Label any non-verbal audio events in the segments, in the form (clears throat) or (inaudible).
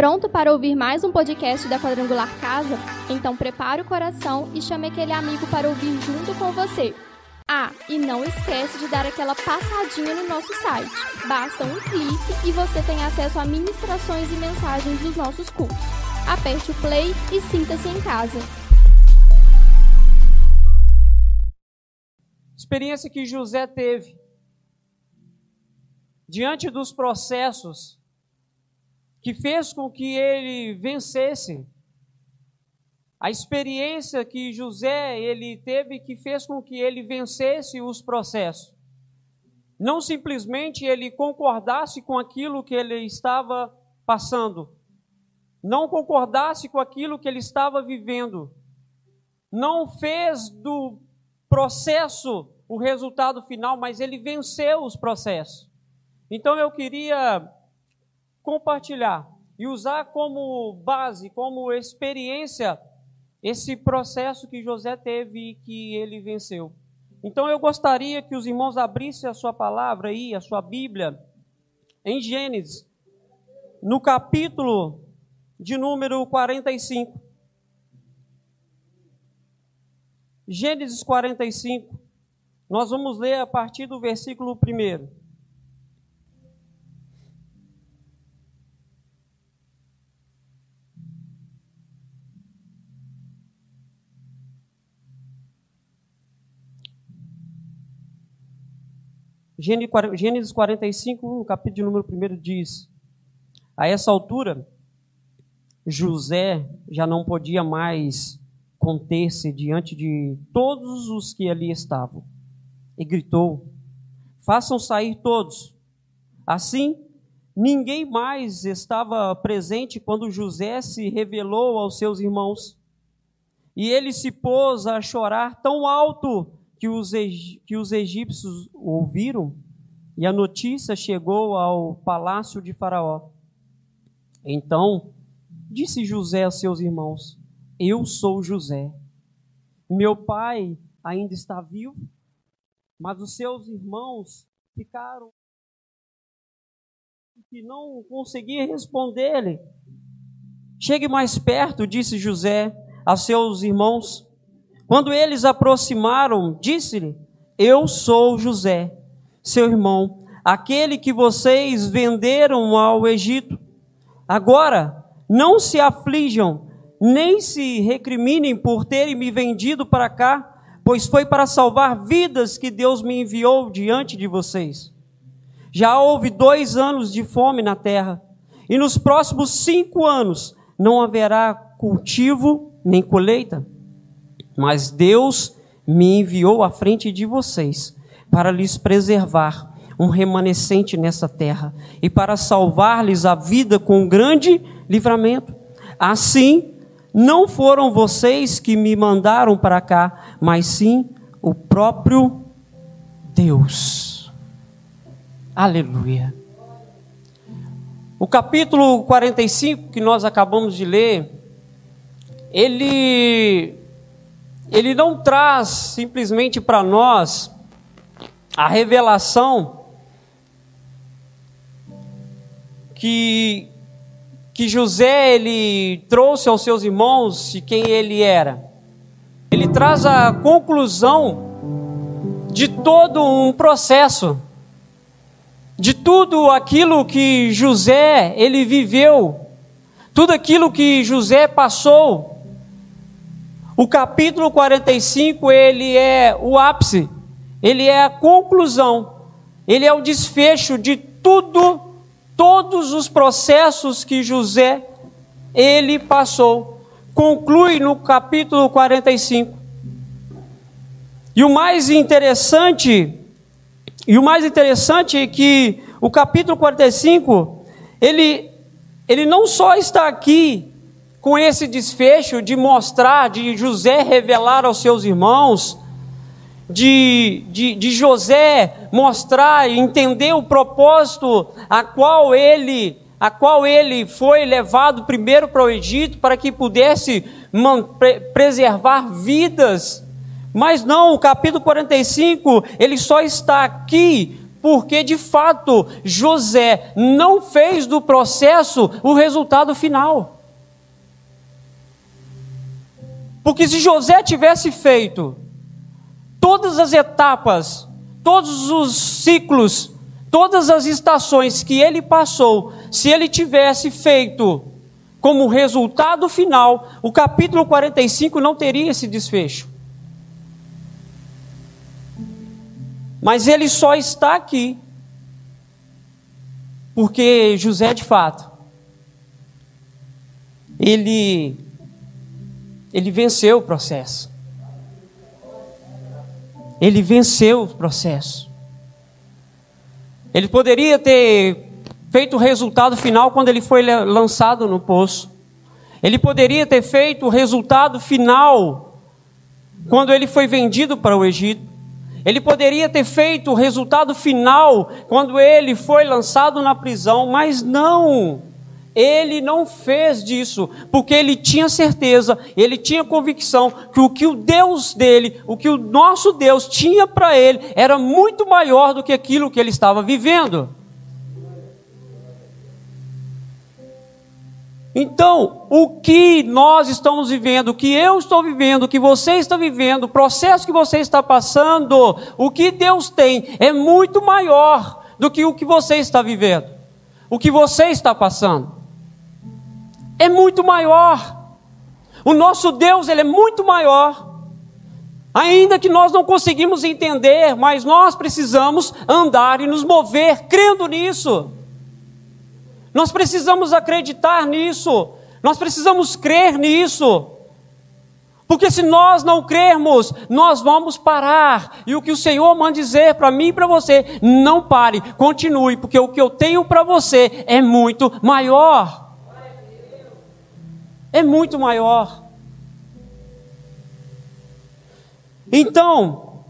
Pronto para ouvir mais um podcast da Quadrangular Casa? Então prepare o coração e chame aquele amigo para ouvir junto com você. Ah, e não esquece de dar aquela passadinha no nosso site. Basta um clique e você tem acesso a ministrações e mensagens dos nossos cursos. Aperte o play e sinta-se em casa. Experiência que José teve diante dos processos que fez com que ele vencesse. A experiência que José ele teve que fez com que ele vencesse os processos. Não simplesmente ele concordasse com aquilo que ele estava passando, não concordasse com aquilo que ele estava vivendo, não fez do processo o resultado final, mas ele venceu os processos. Então eu queria compartilhar e usar como base, como experiência, esse processo que José teve e que ele venceu. Então eu gostaria que os irmãos abrissem a sua palavra aí, a sua Bíblia, em Gênesis, no capítulo de número 45. Gênesis 45. Nós vamos ler a partir do versículo 1. Gênesis 45, no capítulo de número 1, diz: A essa altura, José já não podia mais conter-se diante de todos os que ali estavam, e gritou: Façam sair todos. Assim, ninguém mais estava presente quando José se revelou aos seus irmãos. E ele se pôs a chorar tão alto que os, que os egípcios ouviram e a notícia chegou ao palácio de Faraó. Então disse José a seus irmãos: Eu sou José. Meu pai ainda está vivo, mas os seus irmãos ficaram que não conseguia responder-lhe. Chegue mais perto, disse José a seus irmãos. Quando eles aproximaram, disse-lhe: Eu sou José, seu irmão, aquele que vocês venderam ao Egito. Agora, não se aflijam, nem se recriminem por terem me vendido para cá, pois foi para salvar vidas que Deus me enviou diante de vocês. Já houve dois anos de fome na terra, e nos próximos cinco anos não haverá cultivo nem colheita. Mas Deus me enviou à frente de vocês para lhes preservar um remanescente nessa terra e para salvar-lhes a vida com grande livramento. Assim, não foram vocês que me mandaram para cá, mas sim o próprio Deus. Aleluia. O capítulo 45 que nós acabamos de ler, ele ele não traz simplesmente para nós a revelação que, que José ele trouxe aos seus irmãos de quem ele era. Ele traz a conclusão de todo um processo, de tudo aquilo que José ele viveu, tudo aquilo que José passou o capítulo 45, ele é o ápice, ele é a conclusão, ele é o desfecho de tudo, todos os processos que José ele passou. Conclui no capítulo 45. E o mais interessante, e o mais interessante é que o capítulo 45, ele ele não só está aqui com esse desfecho de mostrar, de José revelar aos seus irmãos, de, de, de José mostrar e entender o propósito a qual ele a qual ele foi levado primeiro para o Egito para que pudesse preservar vidas. Mas não, o capítulo 45, ele só está aqui porque de fato José não fez do processo o resultado final. Porque se José tivesse feito todas as etapas, todos os ciclos, todas as estações que ele passou, se ele tivesse feito como resultado final, o capítulo 45 não teria esse desfecho. Mas ele só está aqui porque José, de fato, ele ele venceu o processo. Ele venceu o processo. Ele poderia ter feito o resultado final quando ele foi lançado no poço. Ele poderia ter feito o resultado final quando ele foi vendido para o Egito. Ele poderia ter feito o resultado final quando ele foi lançado na prisão, mas não. Ele não fez disso, porque ele tinha certeza, ele tinha convicção que o que o Deus dele, o que o nosso Deus tinha para ele, era muito maior do que aquilo que ele estava vivendo. Então, o que nós estamos vivendo, o que eu estou vivendo, o que você está vivendo, o processo que você está passando, o que Deus tem é muito maior do que o que você está vivendo, o que você está passando. É muito maior. O nosso Deus, ele é muito maior. Ainda que nós não conseguimos entender, mas nós precisamos andar e nos mover crendo nisso. Nós precisamos acreditar nisso. Nós precisamos crer nisso. Porque se nós não crermos, nós vamos parar. E o que o Senhor manda dizer para mim e para você, não pare, continue, porque o que eu tenho para você é muito maior. É muito maior. Então,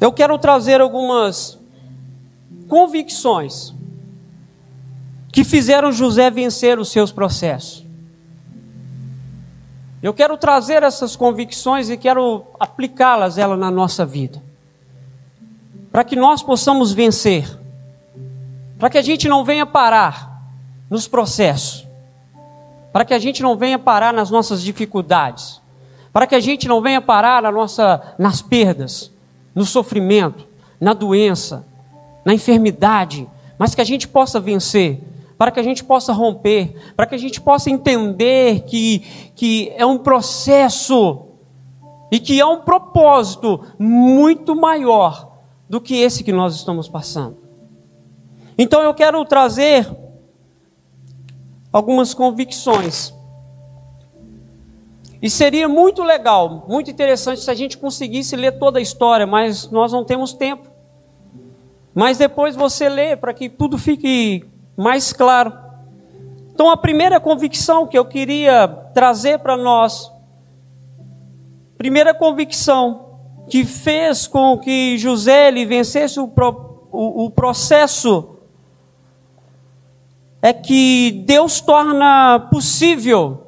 eu quero trazer algumas convicções que fizeram José vencer os seus processos. Eu quero trazer essas convicções e quero aplicá-las ela na nossa vida. Para que nós possamos vencer. Para que a gente não venha parar nos processos. Para que a gente não venha parar nas nossas dificuldades. Para que a gente não venha parar na nossa, nas perdas, no sofrimento, na doença, na enfermidade, mas que a gente possa vencer para que a gente possa romper, para que a gente possa entender que, que é um processo e que é um propósito muito maior do que esse que nós estamos passando. Então eu quero trazer algumas convicções. E seria muito legal, muito interessante se a gente conseguisse ler toda a história, mas nós não temos tempo. Mas depois você lê para que tudo fique mais claro. Então, a primeira convicção que eu queria trazer para nós, primeira convicção que fez com que José ele vencesse o, o, o processo, é que Deus torna possível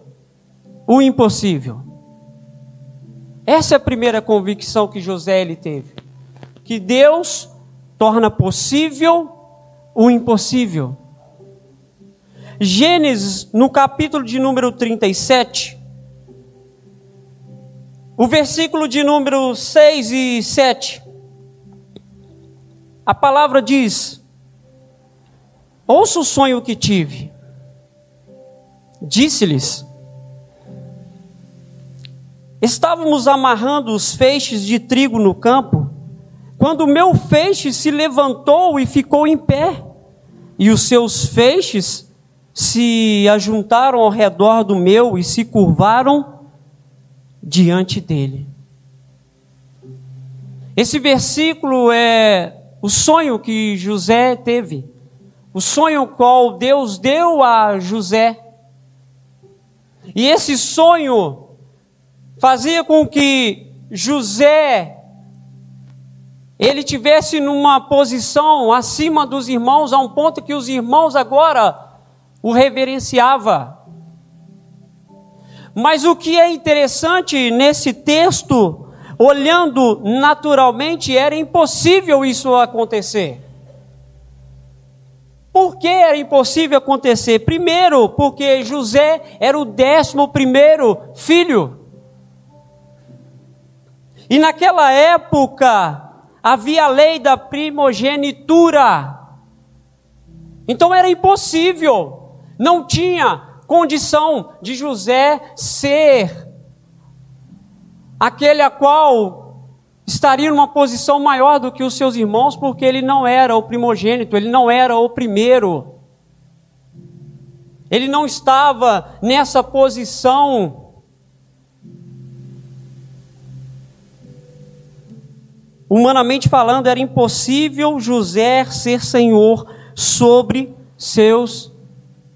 o impossível. Essa é a primeira convicção que José ele teve, que Deus torna possível o impossível. Gênesis, no capítulo de número 37, o versículo de número 6 e 7, a palavra diz: Ouça o sonho que tive. Disse-lhes: Estávamos amarrando os feixes de trigo no campo, quando o meu feixe se levantou e ficou em pé, e os seus feixes se ajuntaram ao redor do meu e se curvaram diante dele. Esse versículo é o sonho que José teve, o sonho qual Deus deu a José. E esse sonho fazia com que José ele tivesse numa posição acima dos irmãos, a um ponto que os irmãos agora o reverenciava. Mas o que é interessante nesse texto, olhando naturalmente, era impossível isso acontecer. Por que era impossível acontecer? Primeiro, porque José era o décimo primeiro filho. E naquela época havia a lei da primogenitura. Então era impossível, não tinha condição de José ser aquele a qual estaria numa posição maior do que os seus irmãos, porque ele não era o primogênito, ele não era o primeiro. Ele não estava nessa posição. Humanamente falando, era impossível José ser senhor sobre seus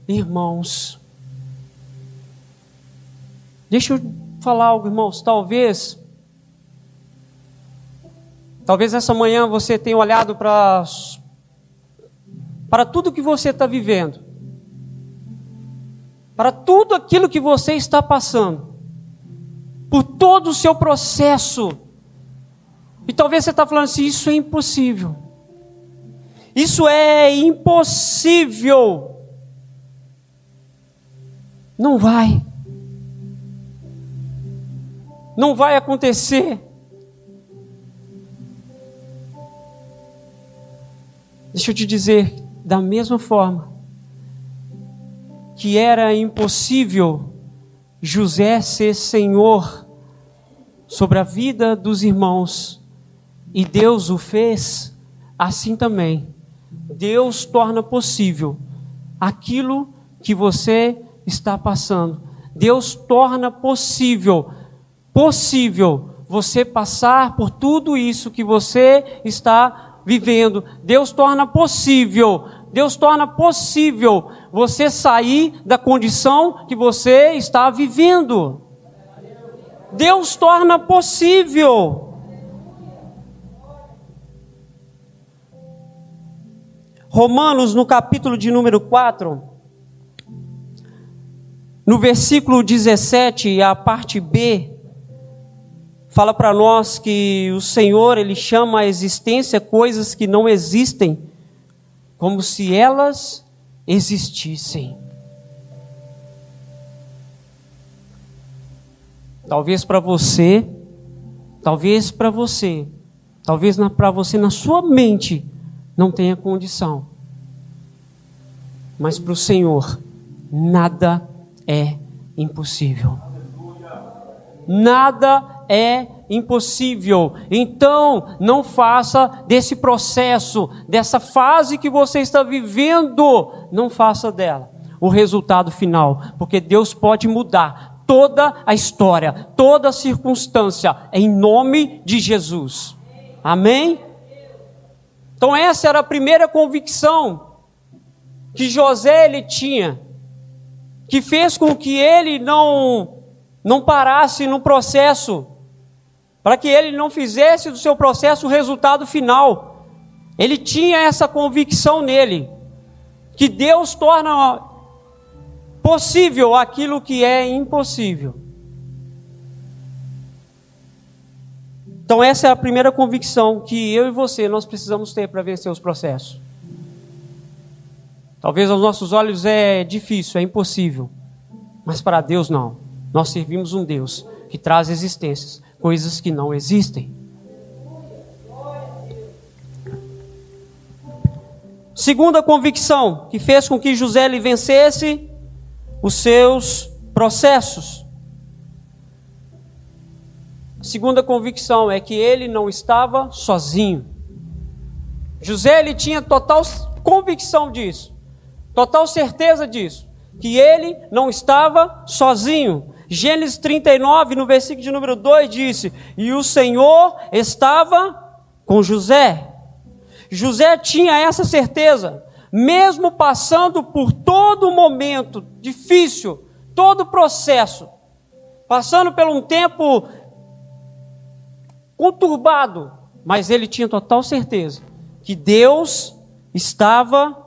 irmãos. Deixa eu falar algo, irmãos. Talvez, talvez essa manhã você tenha olhado para para tudo que você está vivendo, para tudo aquilo que você está passando, por todo o seu processo. E talvez você está falando assim: isso é impossível. Isso é impossível. Não vai não vai acontecer. Deixa eu te dizer, da mesma forma que era impossível José ser senhor sobre a vida dos irmãos, e Deus o fez, assim também. Deus torna possível aquilo que você está passando. Deus torna possível possível você passar por tudo isso que você está vivendo. Deus torna possível, Deus torna possível você sair da condição que você está vivendo. Deus torna possível. Romanos, no capítulo de número 4, no versículo 17, a parte B, fala para nós que o Senhor, ele chama a existência coisas que não existem, como se elas existissem. Talvez para você, talvez para você, talvez para você na sua mente não tenha condição. Mas para o Senhor, nada é impossível. Nada é impossível. Então, não faça desse processo, dessa fase que você está vivendo, não faça dela o resultado final, porque Deus pode mudar toda a história, toda a circunstância, em nome de Jesus. Amém? Então, essa era a primeira convicção que José ele tinha, que fez com que ele não não parasse no processo para que ele não fizesse do seu processo o resultado final. Ele tinha essa convicção nele, que Deus torna possível aquilo que é impossível. Então essa é a primeira convicção que eu e você nós precisamos ter para vencer os processos. Talvez aos nossos olhos é difícil, é impossível, mas para Deus não. Nós servimos um Deus que traz existências coisas que não existem. Segunda convicção que fez com que José lhe vencesse os seus processos. Segunda convicção é que ele não estava sozinho. José ele tinha total convicção disso, total certeza disso, que ele não estava sozinho. Gênesis 39, no versículo de número 2, disse: E o Senhor estava com José. José tinha essa certeza, mesmo passando por todo momento difícil, todo processo, passando por um tempo conturbado, mas ele tinha total certeza que Deus estava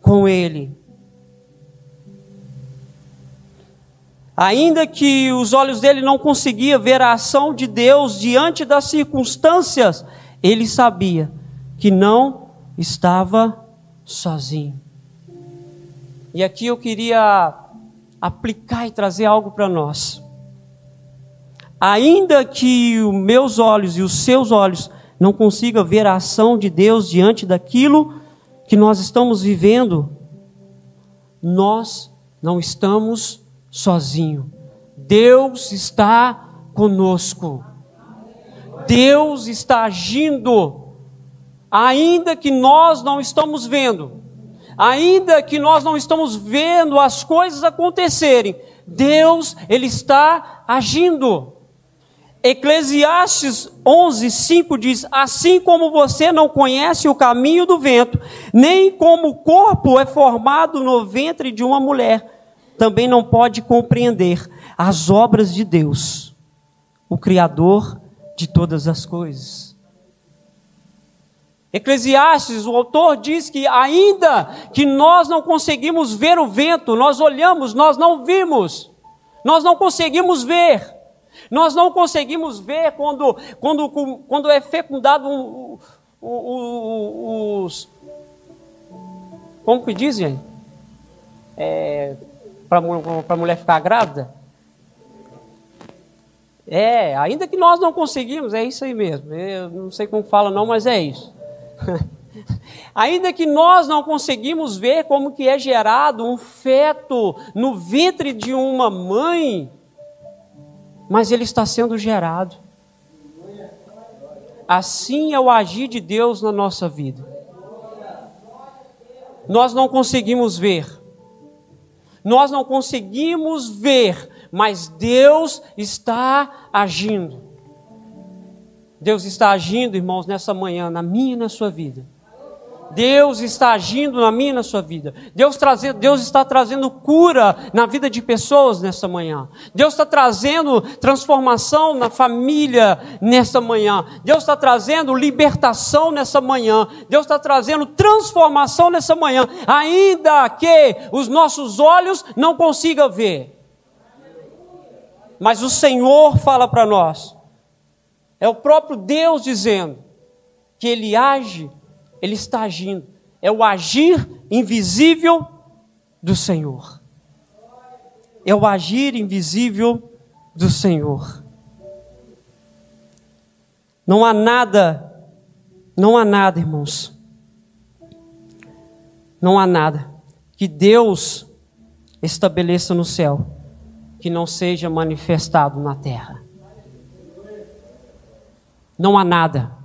com ele. Ainda que os olhos dele não conseguiam ver a ação de Deus diante das circunstâncias, ele sabia que não estava sozinho. E aqui eu queria aplicar e trazer algo para nós. Ainda que os meus olhos e os seus olhos não consigam ver a ação de Deus diante daquilo que nós estamos vivendo, nós não estamos sozinhos. Deus está conosco. Deus está agindo, ainda que nós não estamos vendo, ainda que nós não estamos vendo as coisas acontecerem, Deus, Ele está agindo. Eclesiastes 11, 5 diz: Assim como você não conhece o caminho do vento, nem como o corpo é formado no ventre de uma mulher, também não pode compreender as obras de Deus, o Criador de todas as coisas. Eclesiastes, o autor diz que ainda que nós não conseguimos ver o vento, nós olhamos, nós não vimos, nós não conseguimos ver. Nós não conseguimos ver quando, quando, quando é fecundado os. Como que dizem? É, Para a mulher ficar grávida? É, ainda que nós não conseguimos, é isso aí mesmo. Eu não sei como fala não, mas é isso. (laughs) ainda que nós não conseguimos ver como que é gerado um feto no ventre de uma mãe, mas ele está sendo gerado. Assim é o agir de Deus na nossa vida. Nós não conseguimos ver. Nós não conseguimos ver, mas Deus está agindo. Deus está agindo, irmãos, nessa manhã, na minha e na sua vida. Deus está agindo na minha e na sua vida. Deus, trazendo, Deus está trazendo cura na vida de pessoas nessa manhã. Deus está trazendo transformação na família nessa manhã. Deus está trazendo libertação nessa manhã. Deus está trazendo transformação nessa manhã. Ainda que os nossos olhos não consigam ver. Mas o Senhor fala para nós. É o próprio Deus dizendo que Ele age ele está agindo. É o agir invisível do Senhor. É o agir invisível do Senhor. Não há nada, não há nada, irmãos. Não há nada que Deus estabeleça no céu que não seja manifestado na terra. Não há nada.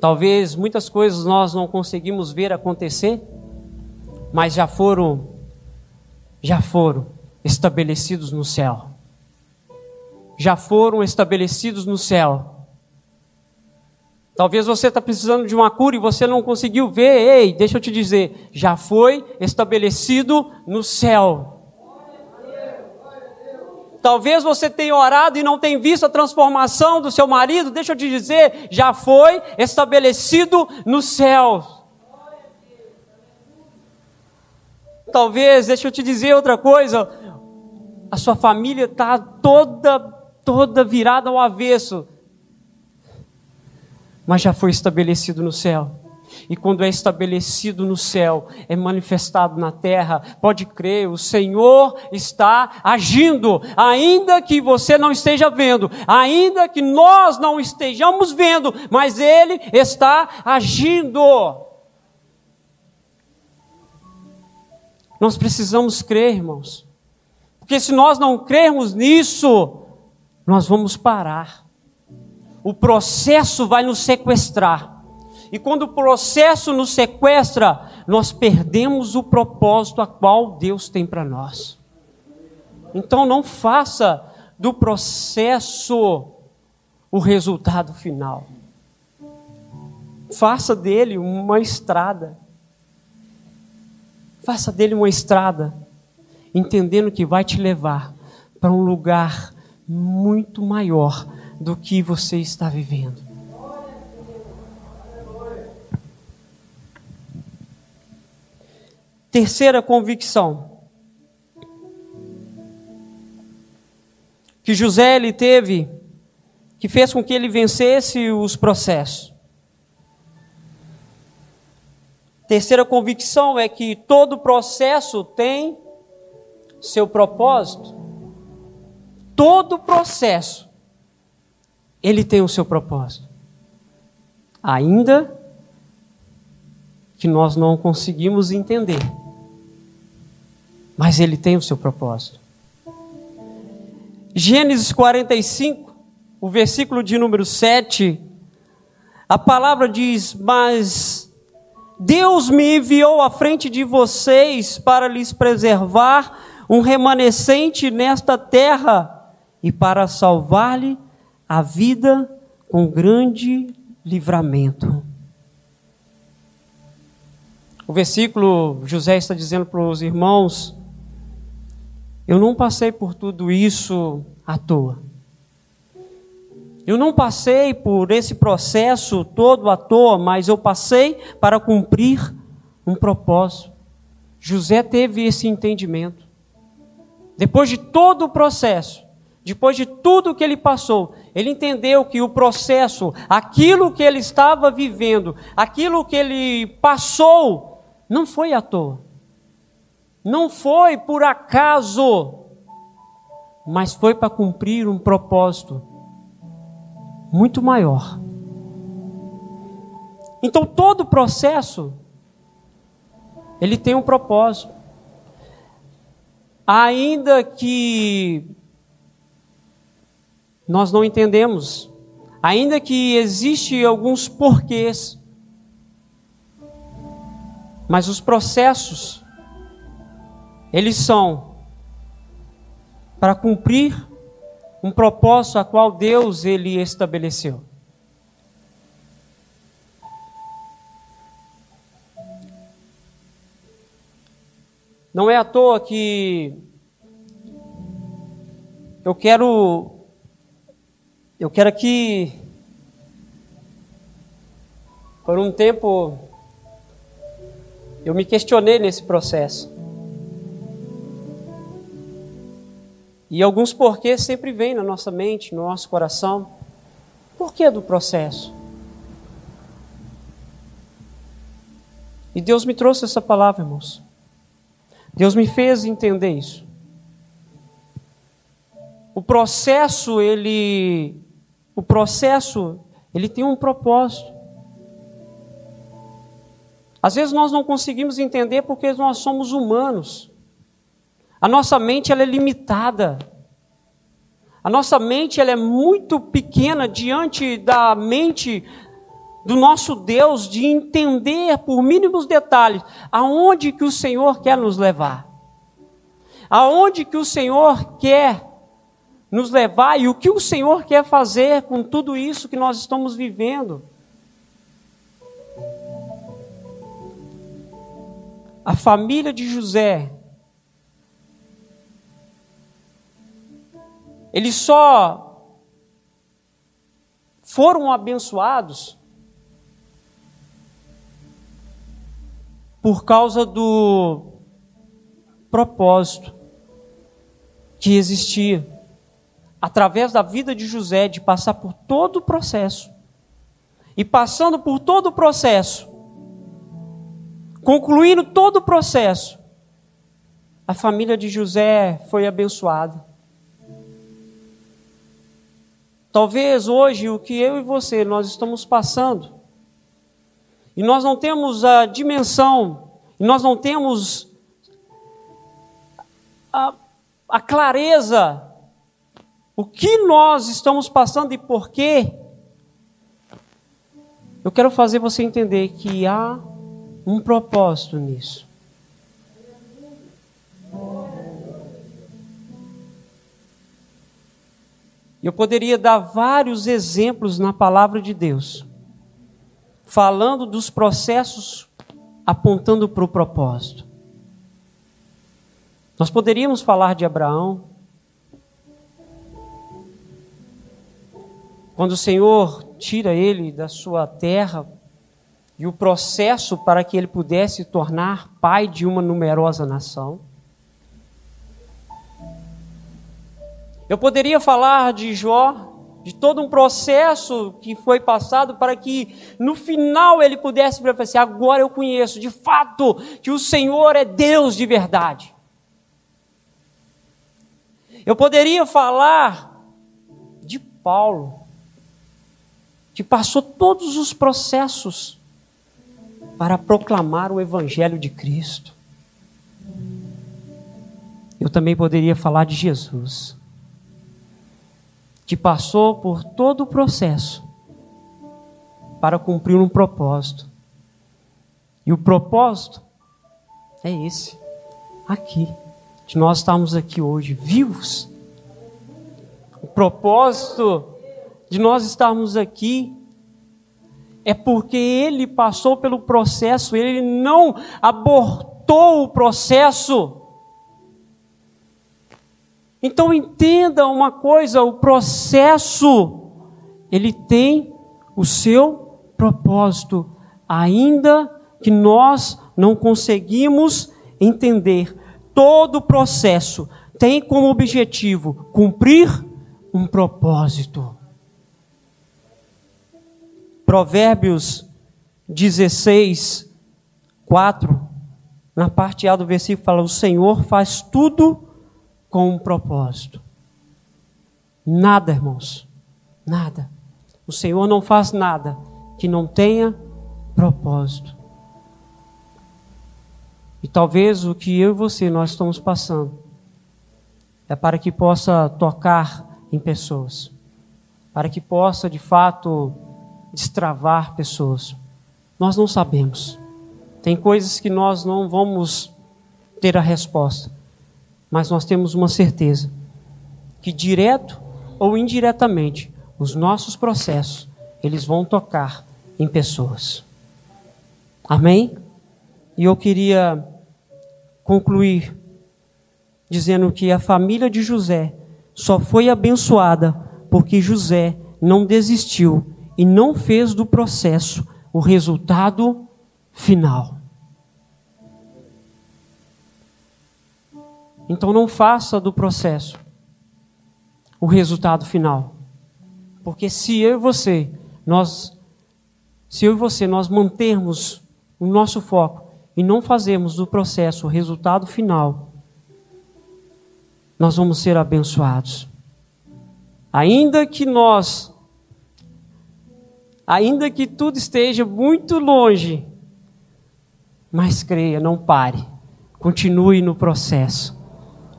Talvez muitas coisas nós não conseguimos ver acontecer, mas já foram já foram estabelecidos no céu. Já foram estabelecidos no céu. Talvez você está precisando de uma cura e você não conseguiu ver. Ei, deixa eu te dizer, já foi estabelecido no céu. Talvez você tenha orado e não tenha visto a transformação do seu marido, deixa eu te dizer, já foi estabelecido no céu. Talvez, deixa eu te dizer outra coisa, a sua família está toda, toda virada ao avesso, mas já foi estabelecido no céu e quando é estabelecido no céu, é manifestado na terra, pode crer, o Senhor está agindo, ainda que você não esteja vendo, ainda que nós não estejamos vendo, mas Ele está agindo. Nós precisamos crer, irmãos, porque se nós não crermos nisso, nós vamos parar. O processo vai nos sequestrar. E quando o processo nos sequestra, nós perdemos o propósito a qual Deus tem para nós. Então não faça do processo o resultado final. Faça dele uma estrada. Faça dele uma estrada, entendendo que vai te levar para um lugar muito maior do que você está vivendo. Terceira convicção. que José ele teve, que fez com que ele vencesse os processos. Terceira convicção é que todo processo tem seu propósito. Todo processo ele tem o seu propósito. Ainda que nós não conseguimos entender. Mas ele tem o seu propósito. Gênesis 45, o versículo de número 7, a palavra diz: Mas Deus me enviou à frente de vocês para lhes preservar um remanescente nesta terra e para salvar-lhe a vida com grande livramento. O versículo, José está dizendo para os irmãos: Eu não passei por tudo isso à toa. Eu não passei por esse processo todo à toa, mas eu passei para cumprir um propósito. José teve esse entendimento. Depois de todo o processo, depois de tudo que ele passou, ele entendeu que o processo, aquilo que ele estava vivendo, aquilo que ele passou, não foi à toa. Não foi por acaso. Mas foi para cumprir um propósito muito maior. Então todo processo ele tem um propósito. Ainda que nós não entendemos, ainda que existe alguns porquês, mas os processos, eles são para cumprir um propósito a qual Deus ele estabeleceu. Não é à toa que eu quero eu quero aqui por um tempo eu me questionei nesse processo. E alguns porquês sempre vêm na nossa mente, no nosso coração. Por que do processo? E Deus me trouxe essa palavra, irmãos. Deus me fez entender isso. O processo, ele o processo, ele tem um propósito. Às vezes nós não conseguimos entender porque nós somos humanos. A nossa mente ela é limitada. A nossa mente ela é muito pequena diante da mente do nosso Deus de entender por mínimos detalhes aonde que o Senhor quer nos levar. Aonde que o Senhor quer nos levar e o que o Senhor quer fazer com tudo isso que nós estamos vivendo. A família de José, eles só foram abençoados por causa do propósito que existia através da vida de José de passar por todo o processo. E passando por todo o processo, Concluindo todo o processo, a família de José foi abençoada. Talvez hoje o que eu e você nós estamos passando, e nós não temos a dimensão, e nós não temos a, a clareza, o que nós estamos passando e por quê. Eu quero fazer você entender que há um propósito nisso. Eu poderia dar vários exemplos na palavra de Deus, falando dos processos apontando para o propósito. Nós poderíamos falar de Abraão, quando o Senhor tira ele da sua terra e o processo para que ele pudesse tornar pai de uma numerosa nação. Eu poderia falar de Jó, de todo um processo que foi passado para que no final ele pudesse falar agora eu conheço de fato que o Senhor é Deus de verdade. Eu poderia falar de Paulo, que passou todos os processos para proclamar o Evangelho de Cristo. Eu também poderia falar de Jesus que passou por todo o processo para cumprir um propósito. E o propósito é esse, aqui, de nós estarmos aqui hoje vivos. O propósito de nós estarmos aqui é porque ele passou pelo processo, ele não abortou o processo. Então entenda uma coisa, o processo ele tem o seu propósito, ainda que nós não conseguimos entender. Todo o processo tem como objetivo cumprir um propósito. Provérbios 16, 4, na parte A do versículo fala: O Senhor faz tudo com um propósito. Nada, irmãos, nada. O Senhor não faz nada que não tenha propósito. E talvez o que eu e você nós estamos passando é para que possa tocar em pessoas, para que possa de fato destravar pessoas. Nós não sabemos. Tem coisas que nós não vamos ter a resposta. Mas nós temos uma certeza que direto ou indiretamente os nossos processos eles vão tocar em pessoas. Amém? E eu queria concluir dizendo que a família de José só foi abençoada porque José não desistiu e não fez do processo o resultado final. Então não faça do processo o resultado final. Porque se eu e você, nós se eu e você nós mantermos o nosso foco e não fazermos do processo o resultado final, nós vamos ser abençoados. Ainda que nós ainda que tudo esteja muito longe, mas creia, não pare. Continue no processo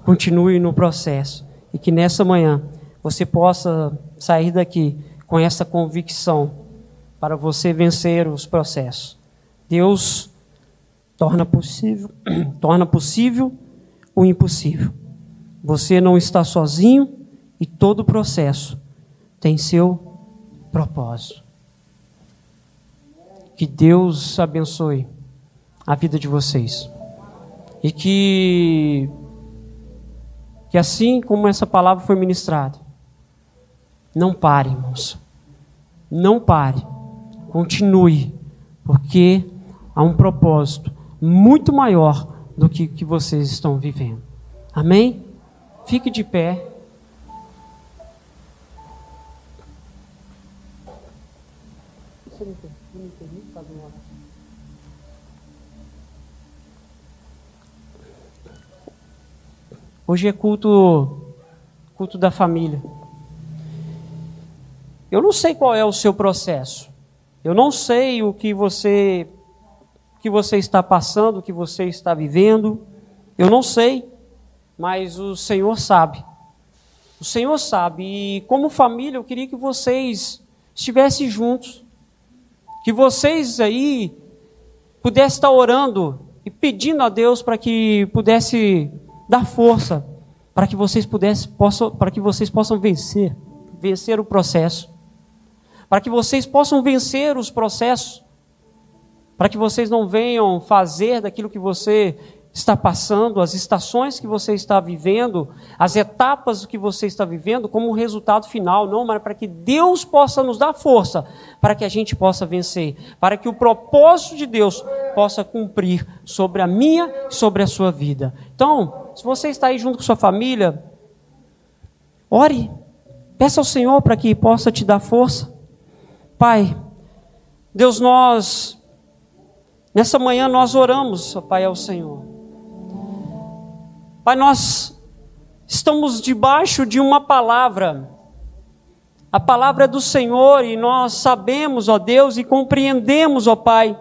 continue no processo e que nessa manhã você possa sair daqui com essa convicção para você vencer os processos. Deus torna possível, (clears throat) torna possível o impossível. Você não está sozinho e todo processo tem seu propósito. Que Deus abençoe a vida de vocês. E que que assim como essa palavra foi ministrada, não pare, irmãos. Não pare. Continue, porque há um propósito muito maior do que que vocês estão vivendo. Amém? Fique de pé. Você não Hoje é culto, culto da família. Eu não sei qual é o seu processo. Eu não sei o que você que você está passando, o que você está vivendo. Eu não sei, mas o Senhor sabe. O Senhor sabe. E como família, eu queria que vocês estivessem juntos. Que vocês aí pudessem estar orando e pedindo a Deus para que pudesse dar força para que vocês pudessem, possam, para que vocês possam vencer, vencer o processo, para que vocês possam vencer os processos, para que vocês não venham fazer daquilo que você está passando, as estações que você está vivendo, as etapas que você está vivendo, como resultado final, não, mas para que Deus possa nos dar força, para que a gente possa vencer, para que o propósito de Deus possa cumprir sobre a minha sobre a sua vida. Então, se você está aí junto com sua família, Ore, peça ao Senhor para que possa te dar força. Pai, Deus, nós, nessa manhã nós oramos, ó Pai, ao Senhor. Pai, nós estamos debaixo de uma palavra. A palavra é do Senhor e nós sabemos, ó Deus, e compreendemos, ó Pai,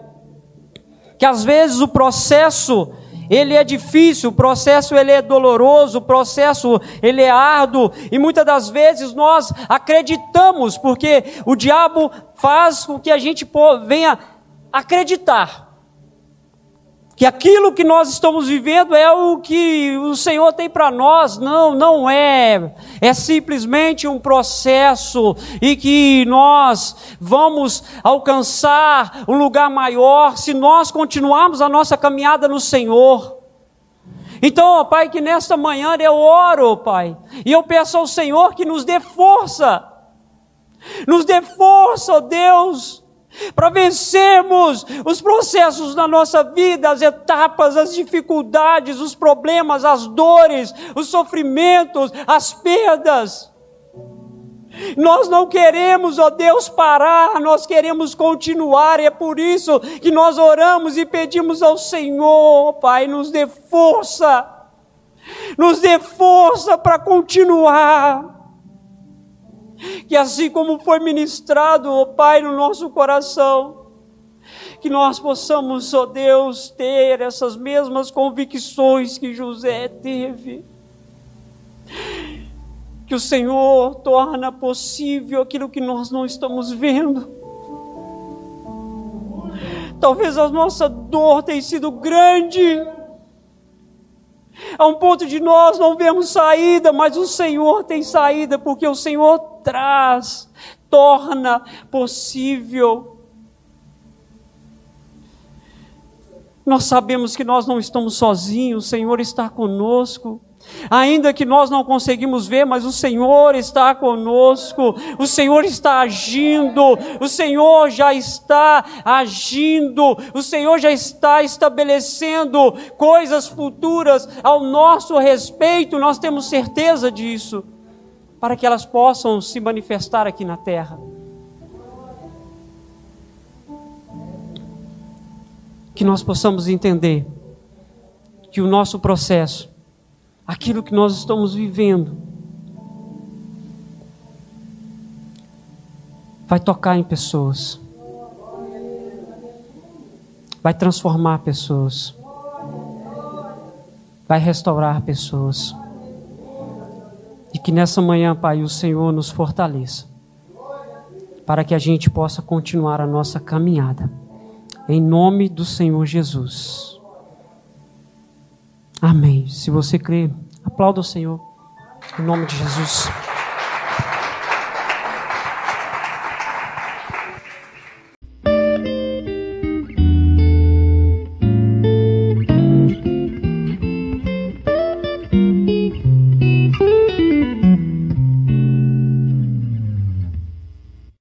que às vezes o processo ele é difícil, o processo ele é doloroso, o processo ele é árduo, e muitas das vezes nós acreditamos, porque o diabo faz com que a gente venha acreditar que aquilo que nós estamos vivendo é o que o Senhor tem para nós. Não, não é. É simplesmente um processo e que nós vamos alcançar um lugar maior se nós continuarmos a nossa caminhada no Senhor. Então, ó Pai, que nesta manhã eu oro, Pai, e eu peço ao Senhor que nos dê força, nos dê força, ó Deus, para vencermos os processos na nossa vida, as etapas, as dificuldades, os problemas, as dores, os sofrimentos, as perdas. Nós não queremos, ó Deus, parar, nós queremos continuar, e é por isso que nós oramos e pedimos ao Senhor, Pai, nos dê força, nos dê força para continuar que assim como foi ministrado, ó Pai, no nosso coração, que nós possamos, ó Deus, ter essas mesmas convicções que José teve. Que o Senhor torna possível aquilo que nós não estamos vendo. Talvez a nossa dor tenha sido grande, a um ponto de nós não vemos saída, mas o Senhor tem saída, porque o Senhor traz, torna possível. Nós sabemos que nós não estamos sozinhos, o Senhor está conosco. Ainda que nós não conseguimos ver, mas o Senhor está conosco, o Senhor está agindo, o Senhor já está agindo, o Senhor já está estabelecendo coisas futuras ao nosso respeito, nós temos certeza disso, para que elas possam se manifestar aqui na terra. Que nós possamos entender que o nosso processo aquilo que nós estamos vivendo vai tocar em pessoas, vai transformar pessoas, vai restaurar pessoas. Que nessa manhã, Pai, o Senhor nos fortaleça, para que a gente possa continuar a nossa caminhada. Em nome do Senhor Jesus. Amém. Se você crê, aplauda o Senhor. Em nome de Jesus.